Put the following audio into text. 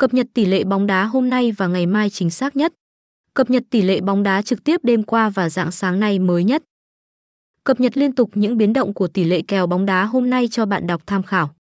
Cập nhật tỷ lệ bóng đá hôm nay và ngày mai chính xác nhất. Cập nhật tỷ lệ bóng đá trực tiếp đêm qua và dạng sáng nay mới nhất. Cập nhật liên tục những biến động của tỷ lệ kèo bóng đá hôm nay cho bạn đọc tham khảo.